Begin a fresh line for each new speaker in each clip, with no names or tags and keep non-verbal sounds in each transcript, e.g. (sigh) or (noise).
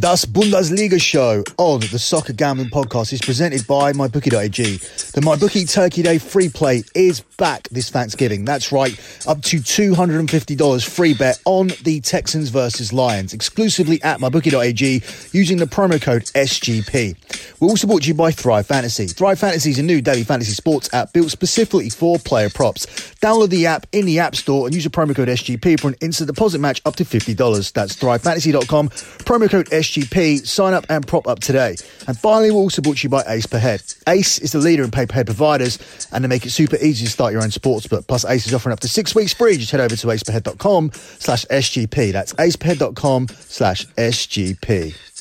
Das Bundesliga show on the Soccer Gambling Podcast is presented by MyBookie.ag. The MyBookie Turkey Day free play is back this Thanksgiving. That's right, up to $250 free bet on the Texans versus Lions, exclusively at MyBookie.ag using the promo code SGP. We're also brought to you by Thrive Fantasy. Thrive Fantasy is a new daily fantasy sports app built specifically for player props. Download the app in the App Store and use the promo code SGP for an instant deposit match up to $50. That's thrivefantasy.com, promo code SGP. SGP, sign up and prop up today. And finally, we're also brought to you by Ace Per Head. Ace is the leader in pay per head providers and they make it super easy to start your own sportsbook. Plus, Ace is offering up to six weeks free. Just head over to aceperhead.com slash SGP. That's aceperhead.com slash SGP.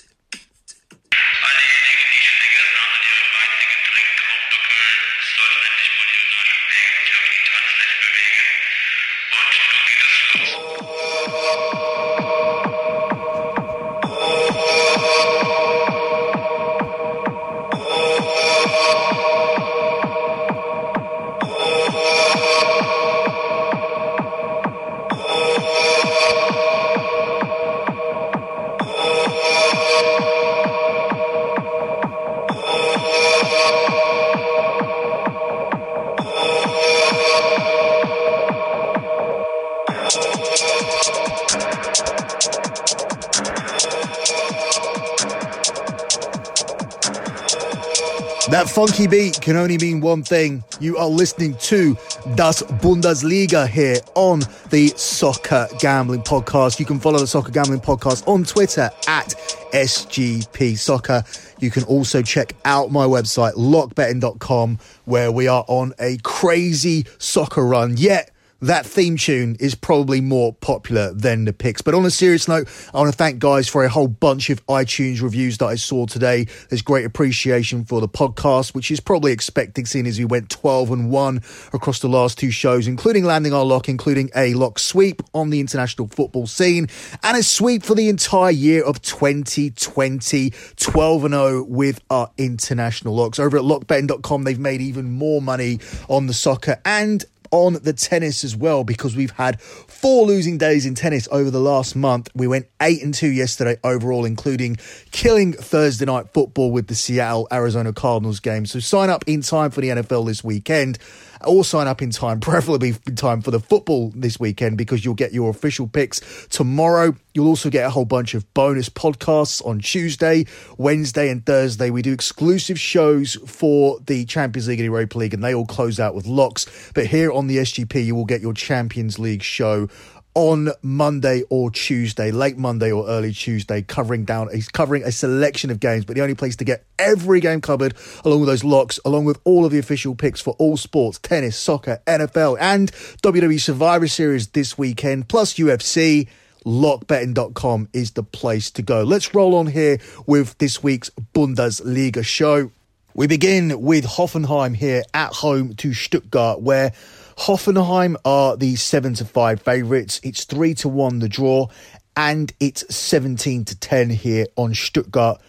That funky beat can only mean one thing. You are listening to Das Bundesliga here on the Soccer Gambling Podcast. You can follow the Soccer Gambling Podcast on Twitter at SGP Soccer. You can also check out my website, lockbetting.com, where we are on a crazy soccer run. Yet, that theme tune is probably more popular than the picks. But on a serious note, I want to thank guys for a whole bunch of iTunes reviews that I saw today. There's great appreciation for the podcast, which is probably expected seeing as we went 12 and 1 across the last two shows, including landing our lock, including a lock sweep on the international football scene and a sweep for the entire year of 2020, 12 and 0 with our international locks. Over at lockbetting.com, they've made even more money on the soccer and on the tennis as well because we've had four losing days in tennis over the last month. We went 8 and 2 yesterday overall, including killing Thursday night football with the Seattle Arizona Cardinals game. So sign up in time for the NFL this weekend or sign up in time, (laughs) preferably in time for the football this weekend because you'll get your official picks tomorrow. You'll also get a whole bunch of bonus podcasts on Tuesday, Wednesday, and Thursday. We do exclusive shows for the Champions League and Europa League, and they all close out with locks. But here on the SGP, you will get your Champions League show on Monday or Tuesday, late Monday or early Tuesday, covering down he's covering a selection of games, but the only place to get every game covered, along with those locks, along with all of the official picks for all sports, tennis, soccer, NFL, and WWE Survivor Series this weekend, plus UFC. Lockbetting.com is the place to go. Let's roll on here with this week's Bundesliga show. We begin with Hoffenheim here at home to Stuttgart, where Hoffenheim are the 7 to 5 favourites. It's 3 to 1 the draw, and it's 17 to 10 here on Stuttgart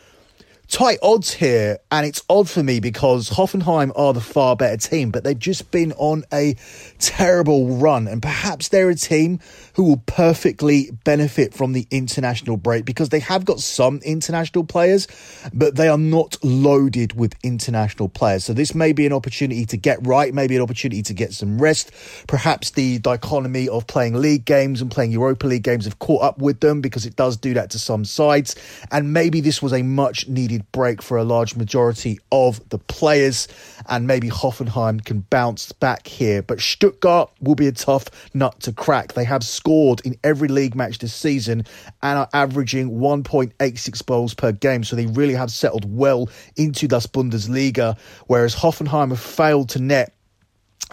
tight odds here, and it's odd for me because Hoffenheim are the far better team, but they've just been on a terrible run, and perhaps they're a team who will perfectly benefit from the international break because they have got some international players, but they are not loaded with international players. So this may be an opportunity to get right, maybe an opportunity to get some rest. Perhaps the dichotomy of playing league games and playing Europa League games have caught up with them because it does do that to some sides, and maybe this was a much needed break for a large majority of the players, and maybe Hoffenheim can bounce back here. But Stuttgart will be a tough nut to crack. They have scored in every league match this season and are averaging 1.86 goals per game, so they really have settled well into das Bundesliga, whereas Hoffenheim have failed to net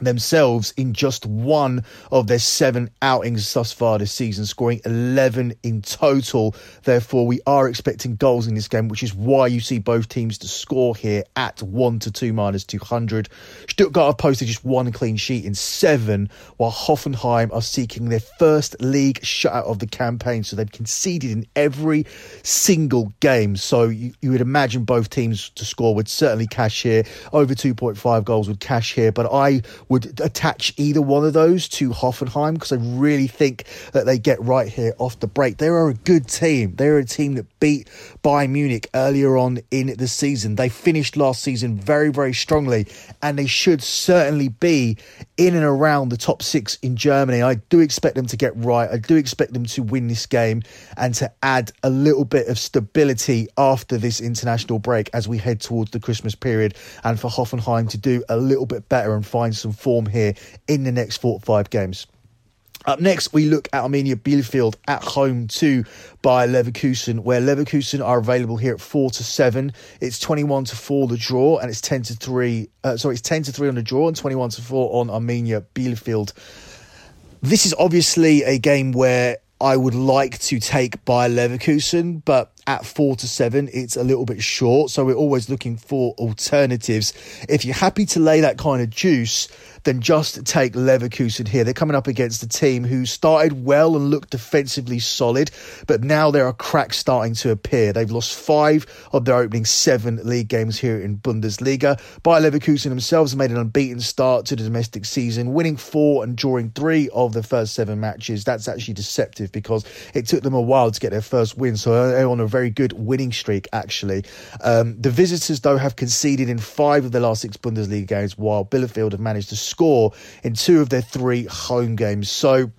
themselves in just one of their seven outings thus far this season, scoring 11 in total. Therefore, we are expecting goals in this game, which is why you see both teams to score here at 1 to 2 minus 200. Stuttgart have posted just one clean sheet in seven, while Hoffenheim are seeking their first league shutout of the campaign. So they've conceded in every single game. So you, you would imagine both teams to score would certainly cash here. Over 2.5 goals would cash here. But I would attach either one of those to Hoffenheim because I really think that they get right here off the break. They are a good team. They're a team that beat Bayern Munich earlier on in the season. They finished last season very, very strongly, and they should certainly be in and around the top six in Germany. I do expect them to get right. I do expect them to win this game and to add a little bit of stability after this international break as we head towards the Christmas period, and for Hoffenheim to do a little bit better and find some form here in the next four or five games. Up next, we look at Arminia Bielefeld at home to Bayer Leverkusen, where Leverkusen are available here at four to seven. It's twenty-one to four the draw, and it's ten to three. Uh, sorry, it's ten to three on the draw and twenty-one to four on Arminia Bielefeld. This is obviously a game where I would like to take Bayer Leverkusen, but at four to seven, it's a little bit short. So we're always looking for alternatives. If you're happy to lay that kind of juice, then just take Leverkusen here. They're coming up against a team who started well and looked defensively solid, but now there are cracks starting to appear. They've lost five of their opening seven league games here in Bundesliga. Bayer Leverkusen themselves made an unbeaten start to the domestic season, winning four and drawing three of the first seven matches. That's actually deceptive because it took them a while to get their first win, so they're on a very good winning streak, actually. Um, the visitors, though, have conceded in five of the last six Bundesliga games, while Bielefeld have managed to score in two of their three home games. So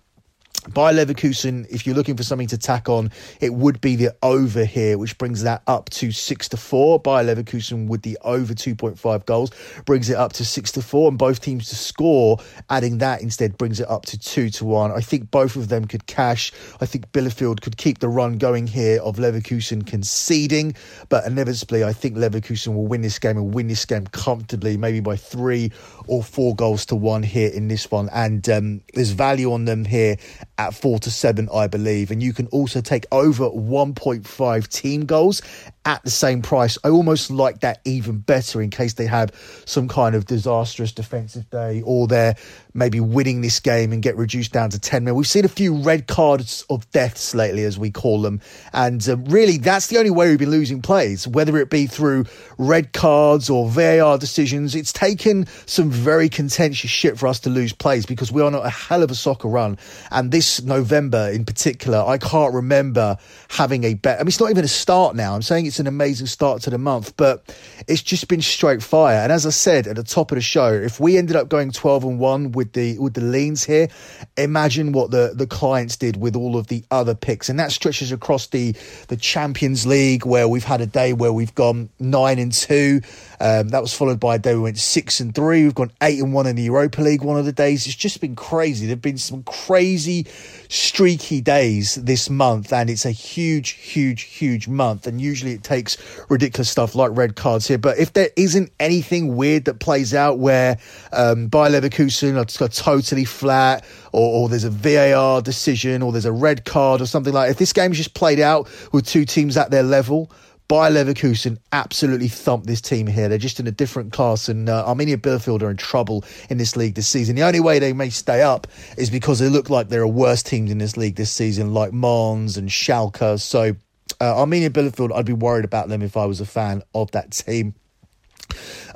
Bayer Leverkusen, if you're looking for something to tack on, it would be the over here, which brings that up to six to four. Bayer Leverkusen with the over 2.5 goals brings it up to six to four, and both teams to score. Adding that instead brings it up to two to one. I think both of them could cash. I think Bielefeld could keep the run going here of Leverkusen conceding, but inevitably, I think Leverkusen will win this game and win this game comfortably, maybe by three or four goals to one here in this one. And um, there's value on them here at four to seven, I believe. And you can also take over 1.5 team goals at the same price. I almost like that even better in case they have some kind of disastrous defensive day or they're maybe winning this game and get reduced down to 10 men. We've seen a few red cards of deaths lately, as we call them. And um, really, that's the only way we've been losing plays, whether it be through red cards or VAR decisions. It's taken some very contentious shit for us to lose plays because we are not a hell of a soccer run. And this November in particular, I can't remember having a bet. I mean, it's not even a start now. I'm saying it's an amazing start to the month, but it's just been straight fire. And as I said at the top of the show, if we ended up going 12 and 1 with the with the leans here, imagine what the, the clients did with all of the other picks. And that stretches across the, the Champions League, where we've had a day where we've gone 9 and 2. Um, that was followed by a day we went 6 and 3. We've gone 8 and 1 in the Europa League one of the days. It's just been crazy. There have been some crazy, streaky days this month, and it's a huge, huge, huge month. And usually it takes ridiculous stuff like red cards here. But if there isn't anything weird that plays out where um, Bayer Leverkusen are, are totally flat, or, or, there's a VAR decision, or there's a red card, or something like, if this game is just played out with two teams at their level, Bayer Leverkusen absolutely thumped this team here. They're just in a different class, and uh, Arminia Bielefeld are in trouble in this league this season. The only way they may stay up is because they look like there are worse teams in this league this season, like Mons and Schalke. So uh, Arminia Bielefeld, I'd be worried about them if I was a fan of that team.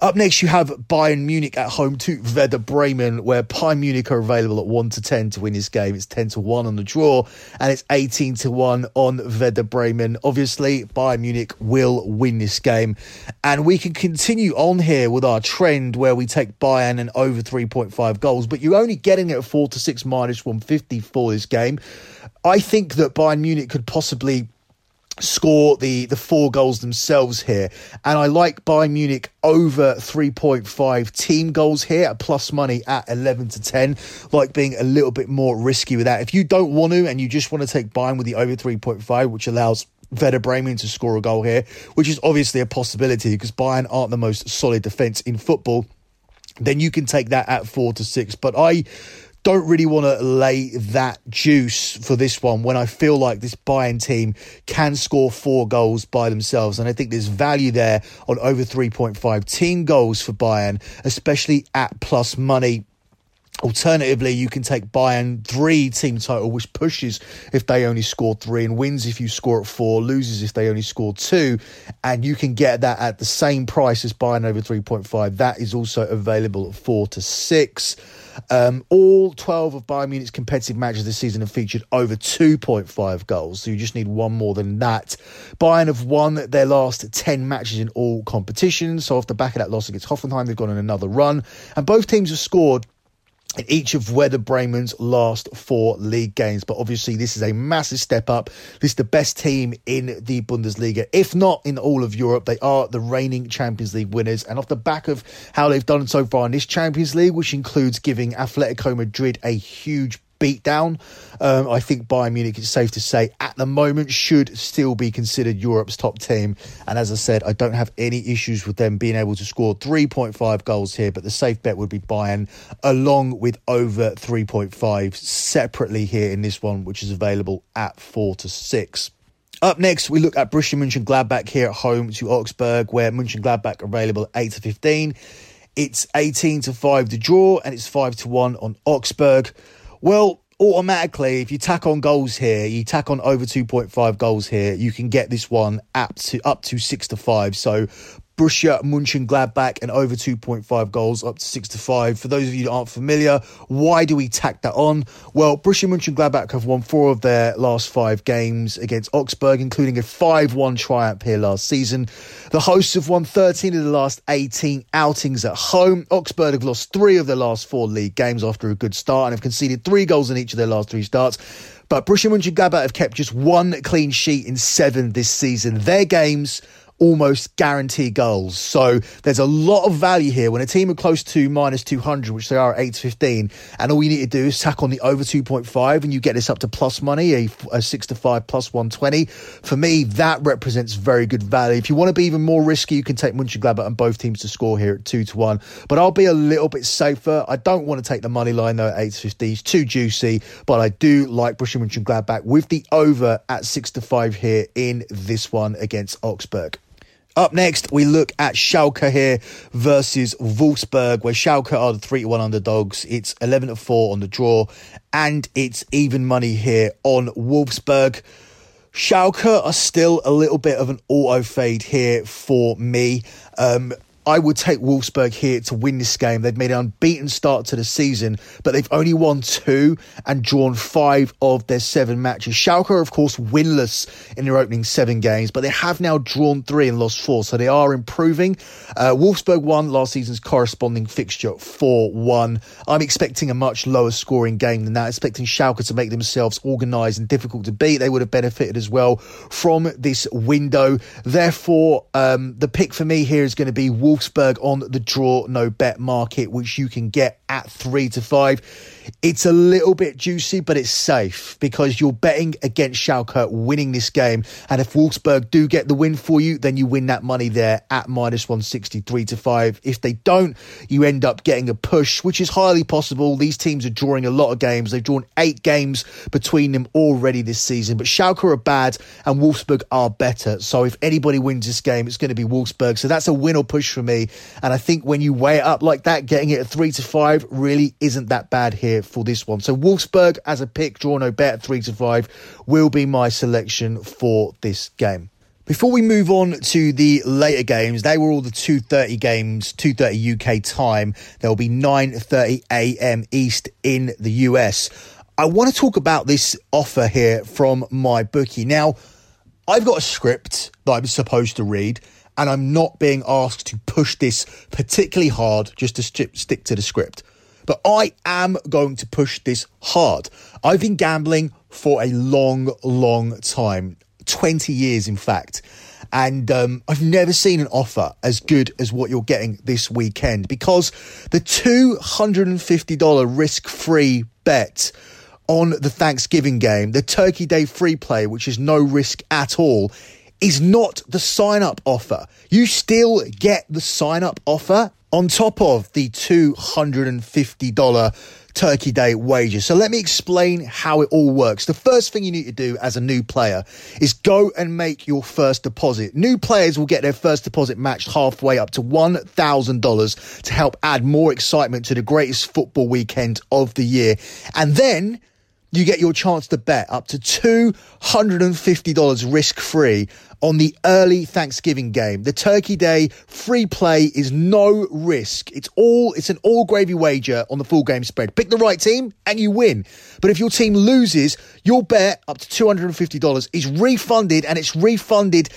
Up next, you have Bayern Munich at home to Werder Bremen, where Bayern Munich are available at 1 to 10 to win this game. It's 10 to 1 on the draw, and it's 18 to 1 on Werder Bremen. Obviously, Bayern Munich will win this game. And we can continue on here with our trend where we take Bayern and over 3.5 goals, but you're only getting it at 4 to 6 minus 150 for this game. I think that Bayern Munich could possibly score the the four goals themselves here and i like bayern munich over 3.5 team goals here at plus money at 11 to 10 like being a little bit more risky with that if you don't want to and you just want to take bayern with the over 3.5 which allows Werder Bremen to score a goal here, which is obviously a possibility because Bayern aren't the most solid defence in football. Then you can take that at four to six. But I don't really want to lay that juice for this one when I feel like this Bayern team can score four goals by themselves. And I think there's value there on over 3.5 team goals for Bayern, especially at plus money Alternatively, you can take Bayern three team total, which pushes if they only score three and wins if you score at four, loses if they only score two, and you can get that at the same price as Bayern over 3.5. That is also available at four to six. Um, all 12 of Bayern Munich's competitive matches this season have featured over 2.5 goals, so you just need one more than that. Bayern have won their last 10 matches in all competitions, so off the back of that loss against Hoffenheim, they've gone on another run, and both teams have scored each of Werder Bremen's last four league games. But obviously, this is a massive step up. This is the best team in the Bundesliga, if not in all of Europe. They are the reigning Champions League winners. And off the back of how they've done so far in this Champions League, which includes giving Atletico Madrid a huge beatdown. Um, I think Bayern Munich, it's safe to say, at the moment should still be considered Europe's top team. And as I said, I don't have any issues with them being able to score 3.5 goals here, but the safe bet would be Bayern along with over 3.5 separately here in this one, which is available at 4 to 6. Up next, we look at Borussia Mönchengladbach here at home to Augsburg, where Mönchengladbach available at 8 to 15. It's 18 to 5 the draw, and it's 5 to 1 on Augsburg. Well, automatically, if you tack on goals here, you tack on over 2.5 goals here, you can get this one up to up to six to five. So Borussia Mönchengladbach and over 2.5 goals up to 6 to 5. For those of you that aren't familiar, why do we tack that on? Well, Borussia Mönchengladbach have won four of their last five games against Augsburg, including a 5-1 triumph here last season. The hosts have won 13 of the last 18 outings at home. Augsburg have lost three of their last four league games after a good start and have conceded three goals in each of their last three starts. But Borussia Mönchengladbach have kept just one clean sheet in seven this season. Their games almost guarantee goals. So there's a lot of value here when a team are close to minus 200, which they are at 8 to 15, and all you need to do is tack on the over 2.5 and you get this up to plus money, a, a 6 to 5 plus 120. For me, that represents very good value. If you want to be even more risky, you can take Mönchengladbach and both teams to score here at 2 to 1. But I'll be a little bit safer. I don't want to take the money line though at 8 to 15. It's too juicy, but I do like Borussia Mönchengladbach with the over at 6 to 5 here in this one against Augsburg. Up next, we look at Schalke here versus Wolfsburg, where Schalke are the 3 1 underdogs. It's 11 to 4 on the draw, and it's even money here on Wolfsburg. Schalke are still a little bit of an auto fade here for me. Um, I would take Wolfsburg here to win this game. They've made an unbeaten start to the season, but they've only won two and drawn five of their seven matches. Schalke are, of course, winless in their opening seven games, but they have now drawn three and lost four, so they are improving. Uh, Wolfsburg won last season's corresponding fixture 4 1. I'm expecting a much lower scoring game than that, expecting Schalke to make themselves organised and difficult to beat. They would have benefited as well from this window. Therefore, um, the pick for me here is going to be Wolfsburg Wolfsburg on the draw no bet market, which you can get at three to five. It's a little bit juicy, but it's safe because you're betting against Schalke winning this game. And if Wolfsburg do get the win for you, then you win that money there at minus 163 to 5. If they don't, you end up getting a push, which is highly possible. These teams are drawing a lot of games. They've drawn eight games between them already this season. But Schalke are bad and Wolfsburg are better. So if anybody wins this game, it's going to be Wolfsburg. So that's a win or push for me. And I think when you weigh it up like that, getting it at 3 to 5 really isn't that bad here for this one. So Wolfsburg as a pick, draw no bet, three to five, will be my selection for this game. Before we move on to the later games, they were all the 2.30 games, 2.30 UK time. There will be 9.30 AM East in the US. I want to talk about this offer here from MyBookie. Now, I've got a script that I'm supposed to read, and I'm not being asked to push this particularly hard just to stick to the script but I am going to push this hard. I've been gambling for a long, long time 20 years, in fact. And um, I've never seen an offer as good as what you're getting this weekend because the $250 risk free bet on the Thanksgiving game, the Turkey Day free play, which is no risk at all, is not the sign up offer. You still get the sign up offer on top of the $250 Turkey Day wager. So let me explain how it all works. The first thing you need to do as a new player is go and make your first deposit. New players will get their first deposit matched halfway up to $1,000 to help add more excitement to the greatest football weekend of the year. And then you get your chance to bet up to $250 risk free on the early Thanksgiving game. The Turkey Day free play is no risk. It's all, it's an all gravy wager on the full game spread. Pick the right team and you win. But if your team loses, your bet up to $250 is refunded and it's refunded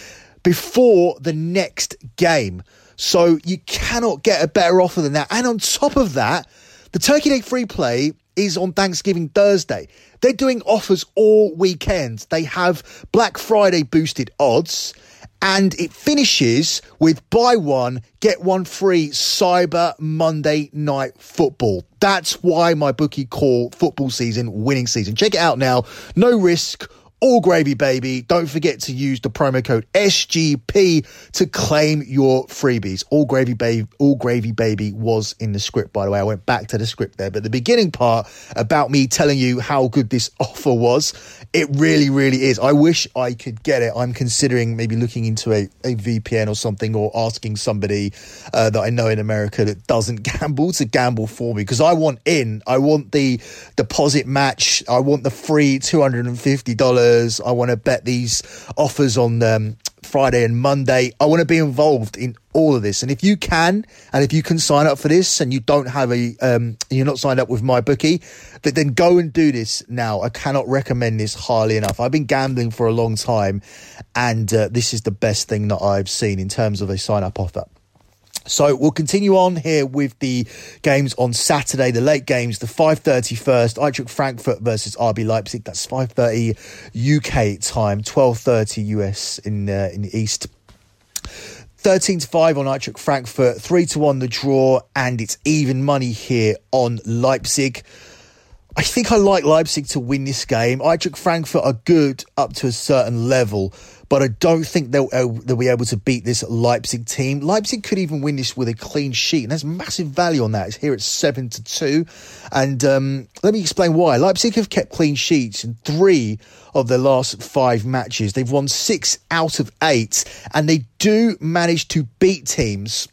before the next game. So you cannot get a better offer than that. And on top of that, the Turkey Day free play is on Thanksgiving Thursday. They're doing offers all weekend. They have Black Friday boosted odds and it finishes with buy one, get one free Cyber Monday night football. That's why MyBookie call football season winning season. Check it out now. No risk all gravy, baby. Don't forget to use the promo code SGP to claim your freebies. All gravy, baby. All gravy, baby was in the script, by the way. I went back to the script there, but the beginning part about me telling you how good this (laughs) offer was, it really, really is. I wish I could get it. I'm considering maybe looking into a, a VPN or something or asking somebody uh, that I know in America that doesn't (laughs) gamble to gamble for me because I want in. I want the deposit match. I want the free $250 I want to bet these offers on um, Friday and Monday. I want to be involved in all of this. And if you can, and if you can sign up for this and you don't have a, um, you're not signed up with MyBookie, then go and do this now. I cannot recommend this highly enough. I've been gambling for a long time and uh, this is the best thing that I've seen in terms of a sign up offer. So we'll continue on here with the games on Saturday, the late games, the 5.30 first, Eintracht Frankfurt versus RB Leipzig. That's 5.30 UK time, 12.30 US in, uh, in the East. 13 to 5 on Eintracht Frankfurt, 3 to 1 the draw, and it's even money here on Leipzig. I think I like Leipzig to win this game. Eintracht Frankfurt are good up to a certain level, but I don't think they'll, uh, they'll be able to beat this Leipzig team. Leipzig could even win this with a clean sheet, and there's massive value on that. It's here at seven to two, and um, let me explain why. Leipzig have kept clean sheets in three of their last five matches. They've won six out of eight, and they do manage to beat teams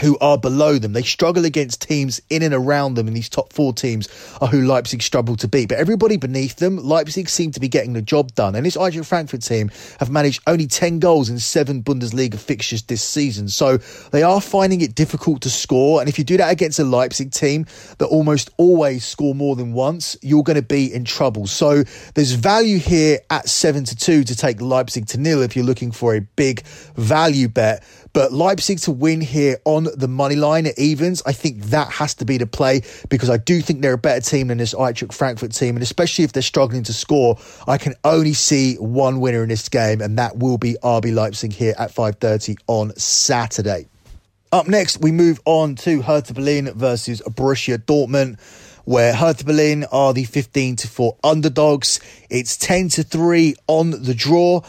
who are below them. They struggle against teams in and around them, and these top four teams are who Leipzig struggle to beat. But everybody beneath them, Leipzig seem to be getting the job done. And this Eintracht Frankfurt team have managed only 10 goals in seven Bundesliga fixtures this season. So they are finding it difficult to score. And if you do that against a Leipzig team that almost always score more than once, you're going to be in trouble. So there's value here at 7 to 2 to take Leipzig to nil if you're looking for a big value bet. But Leipzig to win here on the money line at evens, I think that has to be the play because I do think they're a better team than this Eintracht Frankfurt team. And especially if they're struggling to score, I can only see one winner in this game, and that will be RB Leipzig here at 5.30 on Saturday. Up next, we move on to Hertha Berlin versus Borussia Dortmund where Hertha Berlin are the 15 to 4 underdogs. It's 10 to 3 on the draw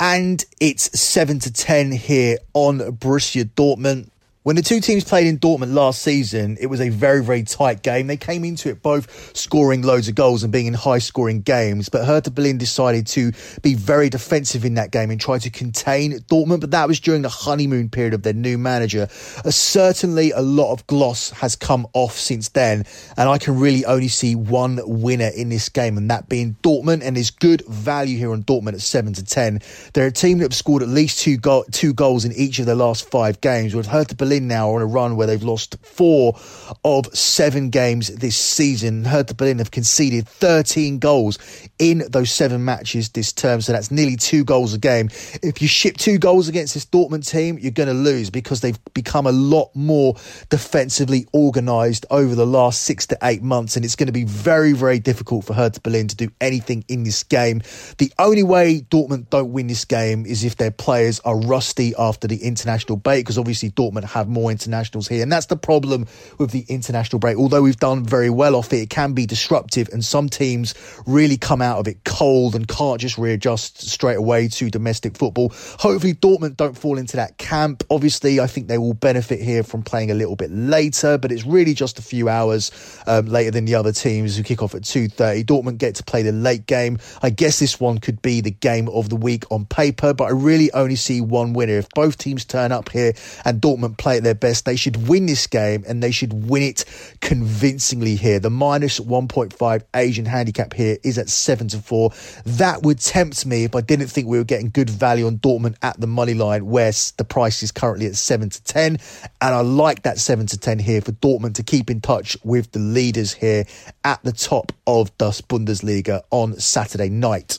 and it's 7 to 10 here on Borussia Dortmund. When the two teams played in Dortmund last season, it was a very, very tight game. They came into it both scoring loads of goals and being in high scoring games, but Hertha Berlin decided to be very defensive in that game and try to contain Dortmund, but that was during the honeymoon period of their new manager. Uh, certainly a lot of gloss has come off since then, and I can really only see one winner in this game, and that being Dortmund, and there's good value here on Dortmund at 7 to 10. They're a team that have scored at least two, go- two goals in each of their last five games, with Hertha Berlin Berlin now on a run where they've lost four of seven games this season. Hertha Berlin have conceded 13 goals in those seven matches this term, so that's nearly two goals a game. If you ship two goals against this Dortmund team, you're going to lose because they've become a lot more defensively organised over the last six to eight months, and it's going to be very, very difficult for Hertha Berlin to do anything in this game. The only way Dortmund don't win this game is if their players are rusty after the international break, because obviously Dortmund have have more internationals here. And that's the problem with the international break. Although we've done very well off it, it can be disruptive and some teams really come out of it cold and can't just readjust straight away to domestic football. Hopefully Dortmund don't fall into that camp. Obviously, I think they will benefit here from playing a little bit later, but it's really just a few hours um, later than the other teams who kick off at 2.30. Dortmund get to play the late game. I guess this one could be the game of the week on paper, but I really only see one winner. If both teams turn up here and Dortmund play at their best, they should win this game and they should win it convincingly here. The minus 1.5 Asian handicap here is at 7 to 4. That would tempt me if I didn't think we were getting good value on Dortmund at the money line, where the price is currently at 7 to 10. And I like that 7 to 10 here for Dortmund to keep in touch with the leaders here at the top of Das Bundesliga on Saturday night.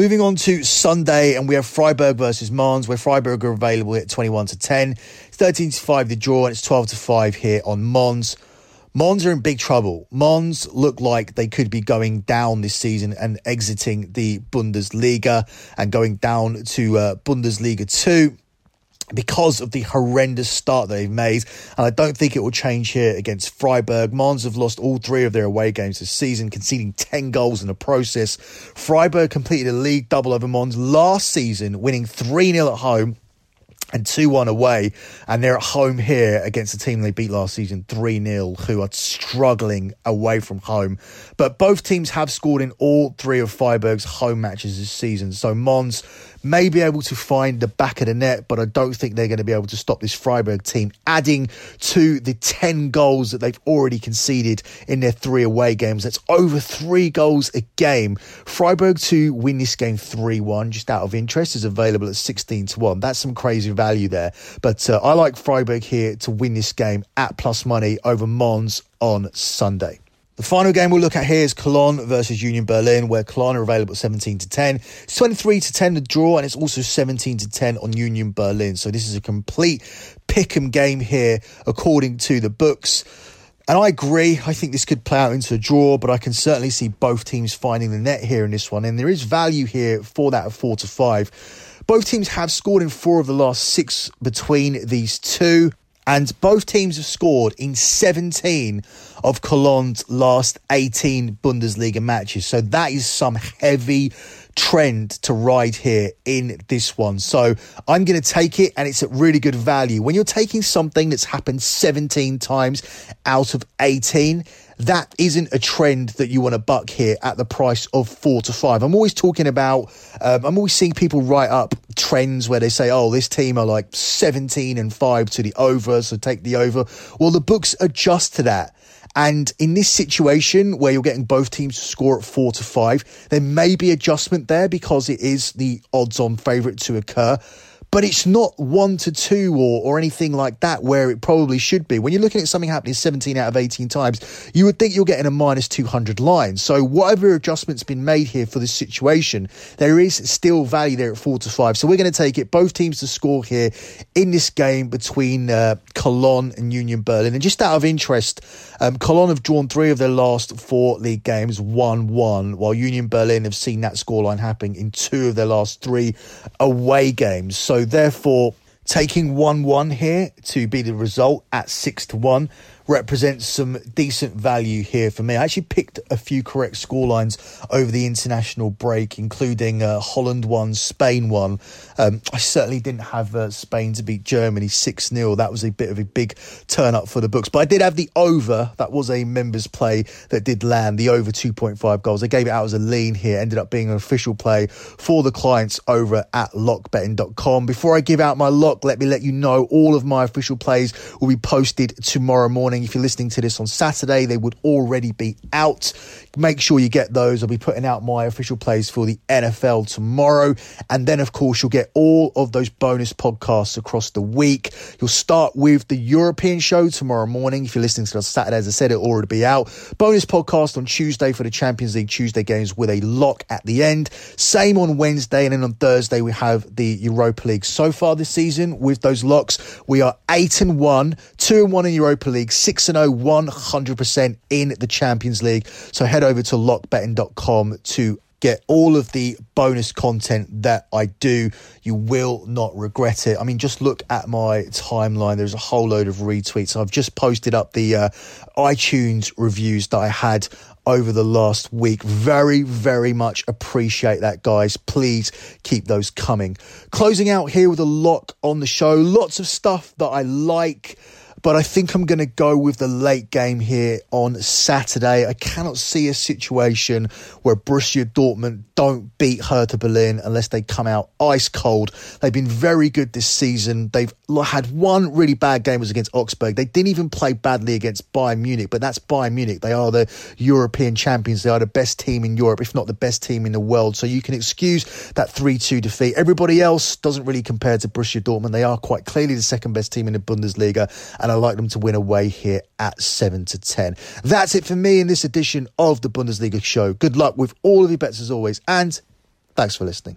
Moving on to Sunday, and we have Freiburg versus Mainz, where Freiburg are available at 21 to 10. It's 13 to 5 the draw, and it's 12 to 5 here on Mons. Mons are in big trouble. Mons look like they could be going down this season and exiting the Bundesliga and going down to uh, Bundesliga 2 because of the horrendous start they've made. And I don't think it will change here against Freiburg. Mons have lost all three of their away games this season, conceding 10 goals in the process. Freiburg completed a league double over Mons last season, winning 3 0 at home and 2 1 away. And they're at home here against a team they beat last season 3 0, who are struggling away from home. But both teams have scored in all three of Freiburg's home matches this season. So Mons may be able to find the back of the net, but I don't think they're going to be able to stop this Freiburg team, adding to the 10 goals that they've already conceded in their three away games. That's over three goals a game. Freiburg to win this game 3 1, just out of interest, is available at 16 to 1. That's some crazy value there. But uh, I like Freiburg here to win this game at plus money over Mons on Sunday. The final game we'll look at here is Cologne versus Union Berlin, where Cologne are available at 17 to 10. It's 23 to 10 the draw, and it's also 17 to 10 on Union Berlin. So this is a complete pick 'em game here, according to the books. And I agree. I think this could play out into a draw, but I can certainly see both teams finding the net here in this one. And there is value here for that four to five. Both teams have scored in four of the last six between these two. And both teams have scored in 17 of Cologne's last 18 Bundesliga matches. So that is some heavy trend to ride here in this one. So I'm going to take it and it's at really good value. When you're taking something that's happened 17 times out of 18, that isn't a trend that you want to buck here at the price of four to five. I'm always talking about, um, I'm always seeing people write up trends where they say, oh, this team are like 17 and five to the over, so take the over. Well, the books adjust to that. And in this situation where you're getting both teams to score at four to five, there may be adjustment there because it is the odds on favourite to occur but it's not one to two or, or anything like that where it probably should be. When you're looking at something happening 17 out of 18 times, you would think you're getting a minus 200 line. So whatever adjustment's been made here for this situation, there is still value there at four to five. So we're going to take it both teams to score here in this game between uh, Cologne and Union Berlin. And just out of interest, um, Cologne have drawn three of their last four league games 1 1, while Union Berlin have seen that scoreline happening in two of their last three away games. So therefore, taking 1 1 here to be the result at 6 to 1 represents some decent value here for me. I actually picked a few correct scorelines over the international break, including uh, Holland one, Spain one. Um, I certainly didn't have uh, Spain to beat Germany 6 0. That was a bit of a big turn up for the books. But I did have the over. That was a members' play that did land, the over 2.5 goals. I gave it out as a lean here, ended up being an official play for the clients over at lockbetting.com. Before I give out my lock, let me let you know all of my official plays will be posted tomorrow morning if you're listening to this on Saturday, they would already be out. Make sure you get those. I'll be putting out my official plays for the NFL tomorrow. And then, of course, you'll get all of those bonus podcasts across the week. You'll start with the European show tomorrow morning. If you're listening to it on Saturday, as I said, it'll already be out. Bonus podcast on Tuesday for the Champions League Tuesday games with a lock at the end. Same on Wednesday. And then on Thursday, we have the Europa League. So far this season, with those locks, we are 8 and 1, 2 and 1 in Europa League, 6 and 0, 100% in the Champions League. So head over to lockbetting.com to get all of the bonus content that I do. You will not regret it. I mean, just look at my timeline. There's a whole load of retweets. I've just posted up the uh, iTunes reviews that I had over the last week. Very, very much appreciate that, guys. Please keep those coming. Closing out here with a lock on the show. Lots of stuff that I like but I think I'm going to go with the late game here on Saturday. I cannot see a situation where Borussia Dortmund don't beat Hertha Berlin unless they come out ice cold. They've been very good this season. They've had one really bad game was against Augsburg. They didn't even play badly against Bayern Munich, but that's Bayern Munich. They are the European champions. They are the best team in Europe, if not the best team in the world. So you can excuse that 3-2 defeat. Everybody else doesn't really compare to Borussia Dortmund. They are quite clearly the second best team in the Bundesliga and and I like them to win away here at 7 to 10. That's it for me in this edition of the Bundesliga show. Good luck with all of your bets as always, and thanks for listening.